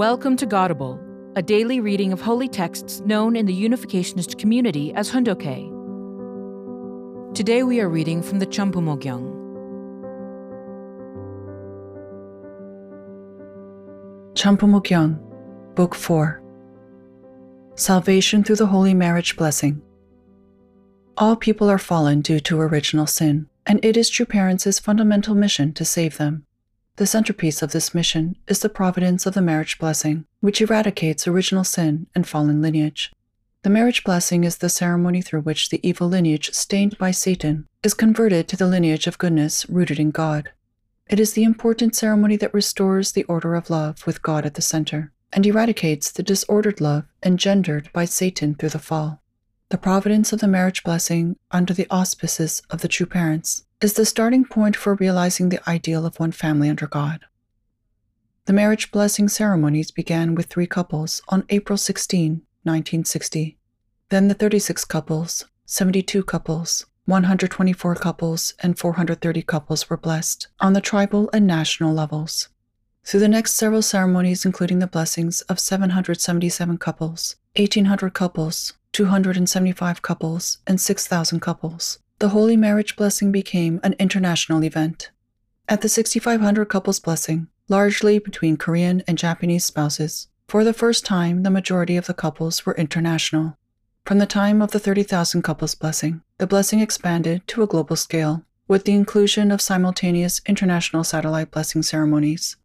Welcome to Godable, a daily reading of holy texts known in the Unificationist community as Hoondokhae. Today we are reading from the Cham Bumo Gyeong. Champumogyang, Book 4 Salvation through the Holy Marriage Blessing. All people are fallen due to original sin, and it is true parents' fundamental mission to save them. The centerpiece of this mission is the providence of the marriage blessing, which eradicates original sin and fallen lineage. The marriage blessing is the ceremony through which the evil lineage stained by Satan is converted to the lineage of goodness rooted in God. It is the important ceremony that restores the order of love with God at the center and eradicates the disordered love engendered by Satan through the fall. The providence of the marriage blessing under the auspices of the true parents is the starting point for realizing the ideal of one family under God. The marriage blessing ceremonies began with three couples on April 16, 1960. Then the 36 couples, 72 couples, 124 couples, and 430 couples were blessed on the tribal and national levels. Through the next several ceremonies, including the blessings of 777 couples, 1,800 couples, 275 couples, and 6,000 couples, the Holy Marriage Blessing became an international event. At the 6,500 couples blessing, largely between Korean and Japanese spouses, for the first time the majority of the couples were international. From the time of the 30,000 couples blessing, the blessing expanded to a global scale, with the inclusion of simultaneous international satellite blessing ceremonies.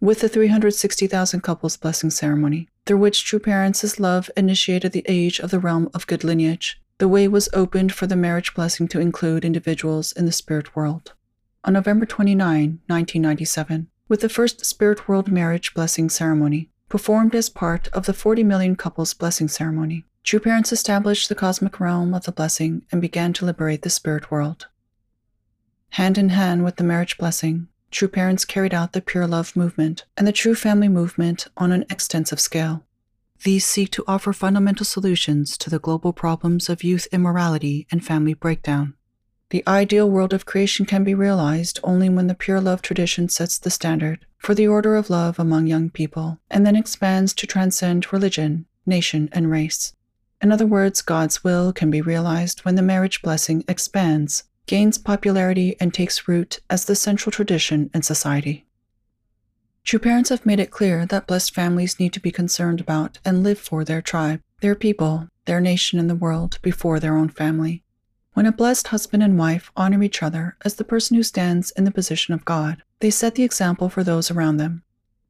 With the 360,000 couples blessing ceremony, through which true parents' love initiated the age of the realm of good lineage, the way was opened for the marriage blessing to include individuals in the spirit world. On November 29, 1997, with the first spirit world marriage blessing ceremony, performed as part of the 40 million couples blessing ceremony, true parents established the cosmic realm of the blessing and began to liberate the spirit world. Hand in hand with the marriage blessing, true parents carried out the pure love movement and the true family movement on an extensive scale. These seek to offer fundamental solutions to the global problems of youth immorality and family breakdown. The ideal world of creation can be realized only when the pure love tradition sets the standard for the order of love among young people and then expands to transcend religion, nation, and race. In other words, God's will can be realized when the marriage blessing expands, gains popularity, and takes root as the central tradition in society. True parents have made it clear that blessed families need to be concerned about and live for their tribe, their people, their nation, and the world before their own family. When a blessed husband and wife honor each other as the person who stands in the position of God, they set the example for those around them.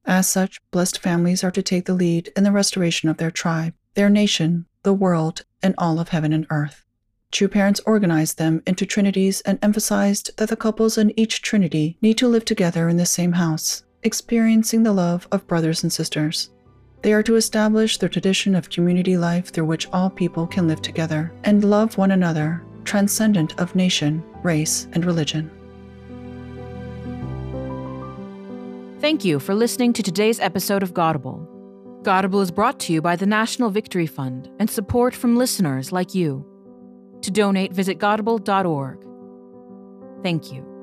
As such, blessed families are to take the lead in the restoration of their tribe, their nation, the world, and all of heaven and earth. True parents organized them into trinities and emphasized that the couples in each trinity need to live together in the same house experiencing the love of brothers and sisters. They are to establish the tradition of community life through which all people can live together and love one another, transcendent of nation, race, and religion. Thank you for listening to today's episode of Godable. Godable is brought to you by the National Victory Fund and support from listeners like you. To donate, visit godable.org. Thank you.